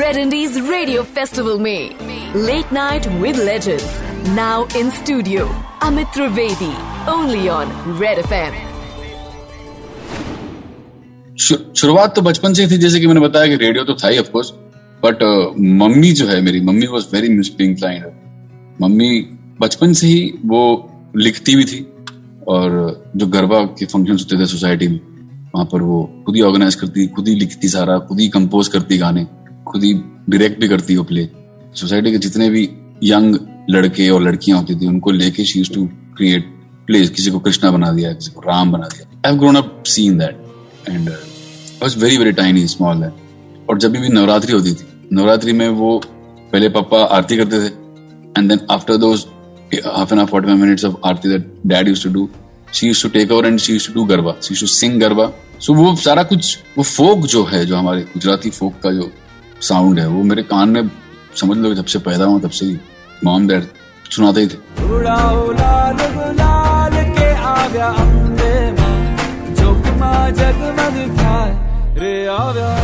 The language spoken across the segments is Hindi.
Red Indies Radio Festival में Late Night with Legends now in studio Amit Trivedi only on Red FM. शुरुआत तो बचपन से थी जैसे कि मैंने बताया कि रेडियो तो था ही ऑफकोर्स बट मम्मी जो है मेरी mummy was very music inclined mummy बचपन से ही वो लिखती भी थी और जो गरबा के फ़ंक्शन होते थे सोसाइटी में वहाँ पर वो खुद ही ऑर्गेनाइज करती, खुद ही लिखती सारा, खुद ही कंपोज करती गाने, खुद ही डायरेक्ट भी करती वो प्ले सोसाइटी के जितने भी यंग लड़के और लड़कियाँ होती थी, उनको लेके शी टू क्रिएट प्लेस किसी को कृष्णा बना दिया, किसी को राम बना दिया. I grown up seen that and was very very tiny small that और जब भी नवरात्रि होती थी, नवरात्रि में वो पहले पापा आरती करते थे and then after those half an hour forty five minutes of aarti that dad used to do she used to take over and she used to do garba she to sing garba so वो सारा कुछ वो फोक जो है जो हमारे गुजराती फोक का जो साउंड है वो मेरे कान में समझ लो जब से पैदा हुआ तब से ही मॉम डैड सुनाते ही थे।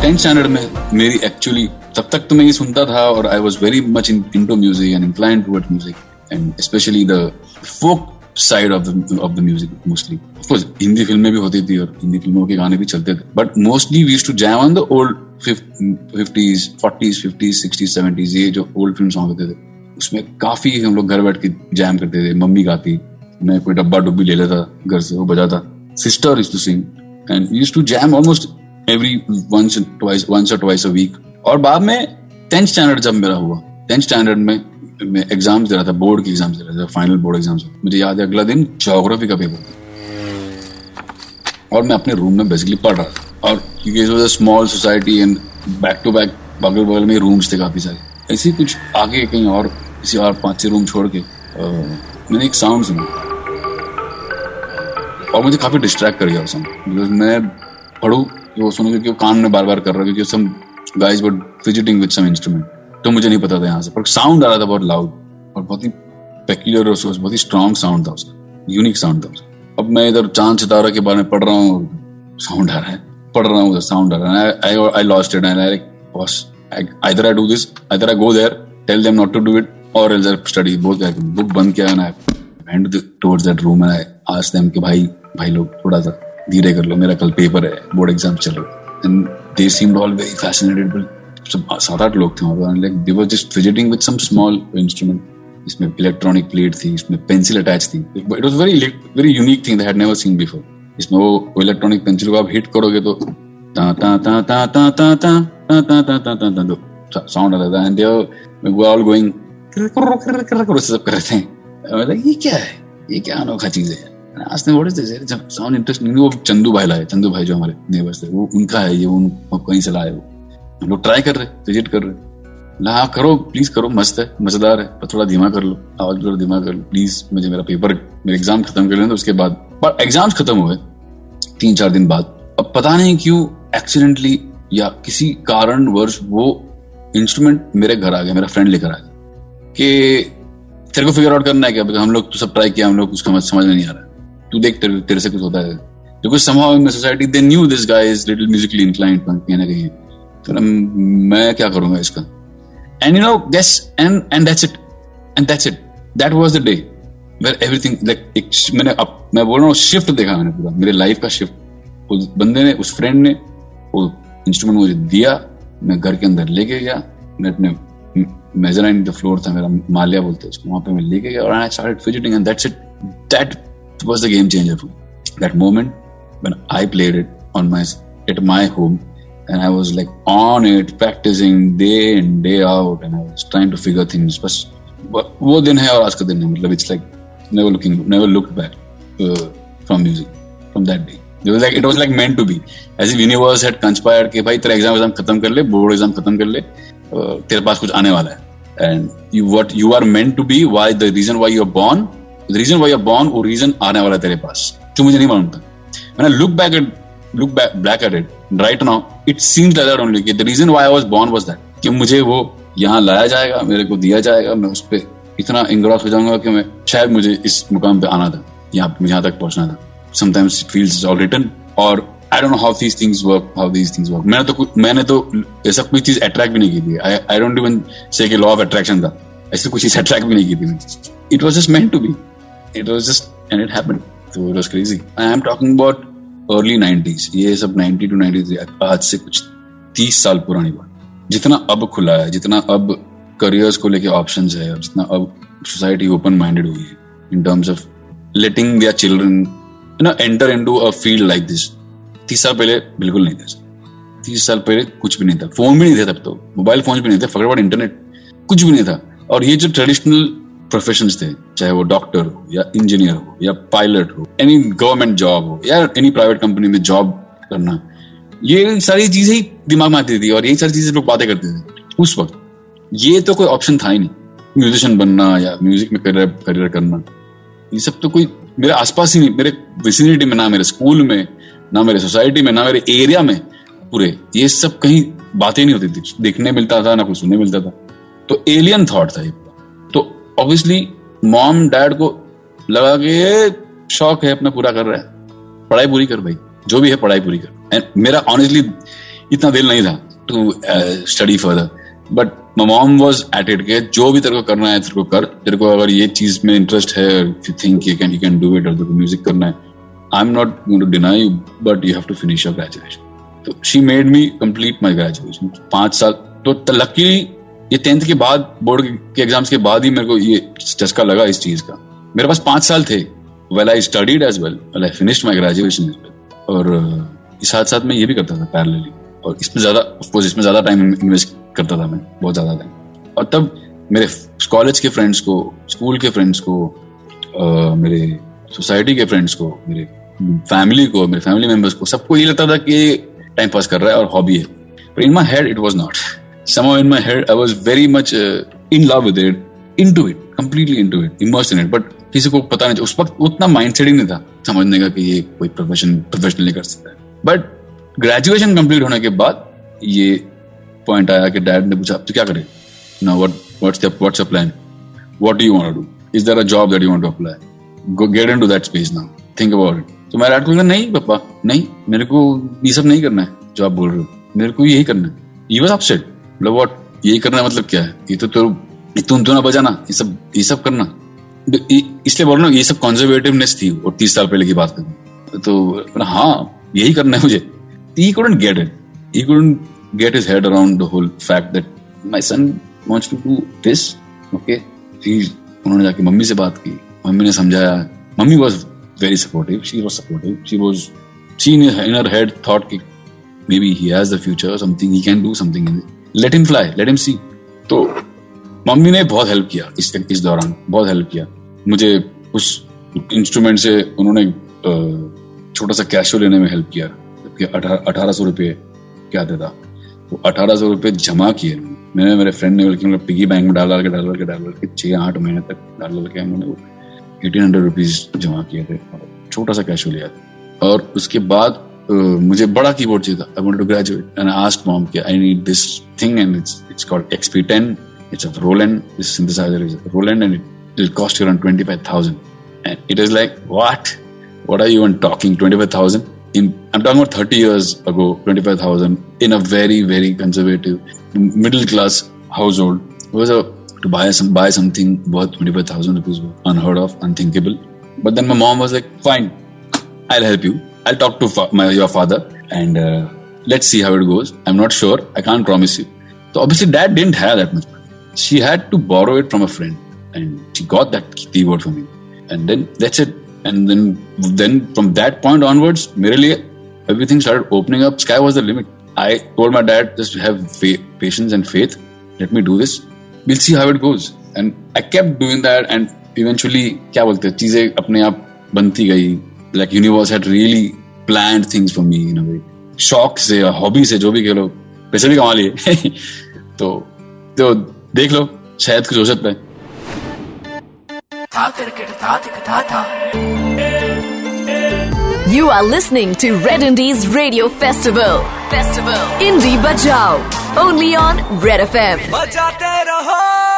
टेंथ स्टैंडर्ड में मेरी एक्चुअली तब तक तो मैं ये सुनता था और I was very much into music and incline toward music and especially the folk side of of the music mostly of course Hindi फ़िल्में भी होती थी और हिंदी फ़िल्मों के गाने भी चलते थे but mostly we to jam on the old fifties forties fifties sixties seventies ये जो ओल्ड फ़िल्म सॉन्ग होते थे उसमें काफ़ी हम लोग घर बैठ के जैम करते थे मम्मी गाती मैं कोई डब्बा डुब्बी ले लेता घर से वो बजाता sister is to sing and use to jam almost every once twice once और ट्वाइस अ वीक और बाद में टेंथ स्टैंडर्ड जब मेरा हुआ टेंथ स्टैंडर्ड में मैं एग्ज़ाम्स दे रहा था बोर्ड के एग्ज़ाम्स दे रहा था फाइनल बोर्ड एग्ज़ाम्स मुझे याद है, अगला दिन जोग्राफी का पेपर था। और मैं अपने रूम में बेसिकली पढ़ रहा था। और क्योंकि it was a small society and back to back बगल बगल में रूम्स थे काफ़ी सारे। ऐसे कुछ आगे कहीं और, किसी और पाँच छह रूम छोड़ के मैंने एक साउंड सुना। और मुझे काफ़ी डिस्ट्रैक्ट कर गया उस बिकॉज़ मैं पढ़ू वो सुनू, क्योंकि वो कान में बार बार कर रहा क्योंकि some guys were fidgeting with some instrument तो मुझे नहीं पता था यहाँ से। पर साउंड आ रहा था बहुत लाउड और बहुत ही पेक्यूलर और बहुत ही स्ट्रॉन्ग साउंड था उसका यूनिक साउंड था उसका। अब मैं इधर चाँद सितारा के बारे में पढ़ रहा हूँ साउंड आ रहा है। पढ़ रहा हूँ साउंड आ रहा है। I lost it and I boss बंद किया कि भाई भाई लोग, थोड़ा सा धीरे कर लो, मेरा कल पेपर है बोर्ड एग्ज़ाम चल रहा and they seemed all very fascinated सात आठ लोग थे वहाँ like they was just visiting with some small instrument इसमें इलेक्ट्रॉनिक प्लेट थी इसमें पेंसिल अटैच थी it was very very unique thing had never seen before इसमें वो इलेक्ट्रॉनिक पेंसिल को आप हिट करोगे तो ता ता ता ता ता ता ता ता ता ता ता ता ता साउंड आता था and they were all going सब कर रहे थे ये क्या है ये क्या अनोखा चीज़ है आज what is this sound interesting वो चंदू भाई लाए चंदू भाई जो हमारे नेबर्स थे वो उनका है ये उन कहीं से लाए वो लोग ट्राई कर रहे विज़िट कर रहे ला करो प्लीज़ करो मस्त है मज़ेदार है पर थोड़ा धीमा कर लो आवाज़ थोड़ा धीमा कर लो प्लीज़ मुझे मेरा पेपर मेरे एग्ज़ाम खत्म कर लेना उसके बाद। पर एग्ज़ाम्स खत्म हुए तीन चार दिन बाद। अब पता नहीं क्यों एक्सीडेंटली या किसी कारण वर्ष वो इंस्ट्रूमेंट मेरे घर आ गया मेरा फ्रेंड लेकर आ गया कि तेरे को फिगर आउट करना है क्या? हम लोग तो सब ट्राई किया हम लोग उसका समझ में नहीं आ रहा। तू देख तेरे, तेरे से कुछ होता है। Because somehow in society they knew this guy is little musically inclined कहीं ना कहीं तो मैं क्या करूँगा इसका? And you know guess and and that's it and that's it that was the day where everything like मैंने अब, मैं बोल रहा हूँ शिफ्ट देखा मैंने पूरा। मेरे लाइफ का शिफ्ट उस बंदे ने, उस फ्रेंड ने, वो इंस्ट्रूमेंट मुझे दिया, मैं घर के अंदर लेके गया, मैं अपने मेजराइन द फ्लोर था, मेरा मालिया बोलते हैं उसको, वहाँ पे मैं लेके गया, और I started fidgeting and that's it that the game changer for me. That moment when I played it on my, at my home and I was like on it, practicing day in, day out, and I was trying to figure things. But वो दिन है और आज का दिन है मतलब it's like never looking never looked back uh, from music from that day. It was like it was like meant to be. As if universe had conspired कि भाई तेरा एग्ज़ाम एग्ज़ाम खत्म कर ले बोर्ड एग्ज़ाम खत्म कर ले तेरे पास कुछ आने वाला है and you what you are meant to be why the reason why you're born reason why are born वो रीजन आने वाला तेरे पास जो मुझे नहीं मालूम था मैंने look back at look back black at it right now it like that only the reason I was born was that कि मुझे वो यहाँ लाया जाएगा, मेरे को दिया जाएगा, मैं उस पर इतना इंग्रॉस हो जाऊँगा कि मैं शायद मुझे इस मुकाम पे आना था, यहाँ यहाँ तक पहुँचना था। Sometimes it feels all written और I don't know how these things work how these things work मैंने तो मैंने तो ऐसा कोई चीज़ अट्रैक्ट भी नहीं की थी। आई आई डोंट इवन से कि लॉ ऑफ़ अट्रैक्शन था। ऐसी कोई चीज़ अट्रैक्ट भी नहीं की थी it was just meant to be it was just and it happened तो it was crazy I am talking about early 90s ये सब 90 टू 93 आज से कुछ 30 साल पुरानी बात। जितना अब खुला है, जितना अब करियर्स को लेके ऑप्शंस है जितना अब सोसाइटी ओपन माइंडेड हुई है in terms of letting their children you know enter into a field like this तीस साल पहले बिल्कुल नहीं था। तीस साल पहले कुछ भी नहीं था। फ़ोन भी नहीं थे तब तो। मोबाइल फ़ोन भी नहीं थे फकड़वाट इंटरनेट कुछ भी नहीं था। और ये जो ट्रेडिशनल प्रोफेशन थे, चाहे वो डॉक्टर हो या इंजीनियर हो या पायलट हो एनी गवर्नमेंट जॉब हो या एनी प्राइवेट कंपनी में जॉब करना, ये सारी चीज़ें ही दिमाग में आती थी और यही सारी चीज़ें लोग बातें करते थे उस वक्त। ये तो कोई ऑप्शन था ही नहीं म्यूजिशियन बनना या म्यूज़िक में करियर करियर करना। ये सब तो कोई मेरे आसपास ही नहीं, मेरे विसिनिटी में, ना मेरे स्कूल में, ना मेरे सोसाइटी में, ना मेरे एरिया में पूरे। ये सब कहीं बातें नहीं होती थी, देखने मिलता था, ना कुछ सुनने मिलता था। तो एलियन थॉट था ये। ऑब्वियसली मॉम डैड को लगा कि शौक है, अपना पूरा कर रहा है। पढ़ाई पूरी कर भाई, जो भी है पढ़ाई पूरी कर। एंड मेरा ऑनेस्टली इतना दिल नहीं था to study further but mom was at it के जो भी तेरे को करना है, तेरे को कर। तेरे को अगर ये चीज़ में इंटरेस्ट है you think you can you can do it और तेरे म्यूज़िक करना है I am not going to deny you but you have to finish your graduation तो she made me complete my graduation पाँच साल तो लकीली ये टेंथ के बाद बोर्ड के एग्ज़ाम्स के बाद ही मेरे को ये चस्का लगा इस चीज़ का। मेरे पास पाँच साल थे। Well I studied as well well I finished my graduation और साथ साथ में ये भी करता था पैरेलली और इसमें ज़्यादा ऑफकोर्स इसमें ज़्यादा टाइम इन्वेस्ट करता था मैं बहुत ज़्यादा टाइम और तब मेरे कॉलेज के फ्रेंड्स को स्कूल के फ्रेंड्स को आ, मेरे सोसाइटी के फ्रेंड्स को मेरे फैमिली को मेरे फैमिली मेंबर्स को सबको ये लगता था कि टाइम पास कर रहा है और हॉबी है। पर in my head it was not in my head I was very much in love with it into it completely into it immerse in it but किसी को पता नहीं उस वक्त उतना माइंड सेट ही नहीं था, समझने का कि ये कोई प्रोफेशन प्रोफेशनली कर सकता है। बट ग्रेजुएशन कंप्लीट होने के बाद ये पॉइंट आया कि डैड ने पूछा तो क्या करे? ना what what's what's plan what do you want to do is there a job that you want to apply go get into that space now think about it तो मेरा डैड को नहीं पापा, नहीं, मेरे को ये सब नहीं करना है, जो आप बोल रहे हो। मेरे को यही करना है. ये वाज अपसेट मतलब व्हाट यही करना मतलब क्या है? ये तो तो तुम तो ना बजाना, ये सब ये सब करना। इसलिए बोल रहा हूँ, ये सब कॉन्जर्वेटिवनेस थी, और तीस साल पहले की बात करूँ तो हाँ यही करना है मुझे। He couldn't get it. He couldn't get his head around the whole fact that my son wants to do this. Okay. उन्होंने जाके मम्मी से बात की। मम्मी ने समझाया। Mummy was very supportive she was supportive she was she in her head thought कि maybe he has the future something he can do something in let him fly let him see तो मम्मी ने बहुत हेल्प किया इस इस दौरान, बहुत हेल्प किया। मुझे उस इंस्ट्रूमेंट से उन्होंने छोटा सा कैशो लेने में हेल्प किया। अठारह सौ रुपये क्या था वो अठारह सौ रुपये जमा किए मैंने, मेरे फ्रेंड ने बल्कि मतलब पिगी बैंक में डाल डाल के डाल के, डाल डाल के छः आठ महीने तक डाल डाल के हमने एटीन हंड्रेड रुपीज़ जमा किए थे। छोटा सा कैशो लिया था। और उसके बाद मुझे बड़ा कीबोर्ड चाहिए था I wanted to graduate and asked mom कि I need this thing and it's it's called XP10 it's a Roland this synthesizer is Roland and it will cost you around 25000 and it is like what what are you even talking 25000 in I'm talking about 30 years ago, 25,000 in a very, very conservative middle class household. It was a to buy some buy something worth 25,000 rupees unheard of, unthinkable. But then my mom was like, "Fine, I'll help you. I'll talk to fa- my your father and uh, let's see how it goes. I'm not sure. I can't promise you." So obviously, dad didn't have that much money. She had to borrow it from a friend, and she got that keyboard for me. And then that's it and then then from that point onwards mere liye everything started opening up sky was the limit i told my dad just have faith, patience and faith let me do this we'll see how it goes and i kept doing that and eventually क्या बोलते हैं चीजें अपने आप बनती गई like universe had really planned things for me in a way शौक से हॉबी से जो भी कह लो पैसे भी कमा लिए तो तो देख लो शायद कुछ हो सकता है You are listening to Red Indies Radio Festival. Festival. Indie Bajao. Only on Red FM.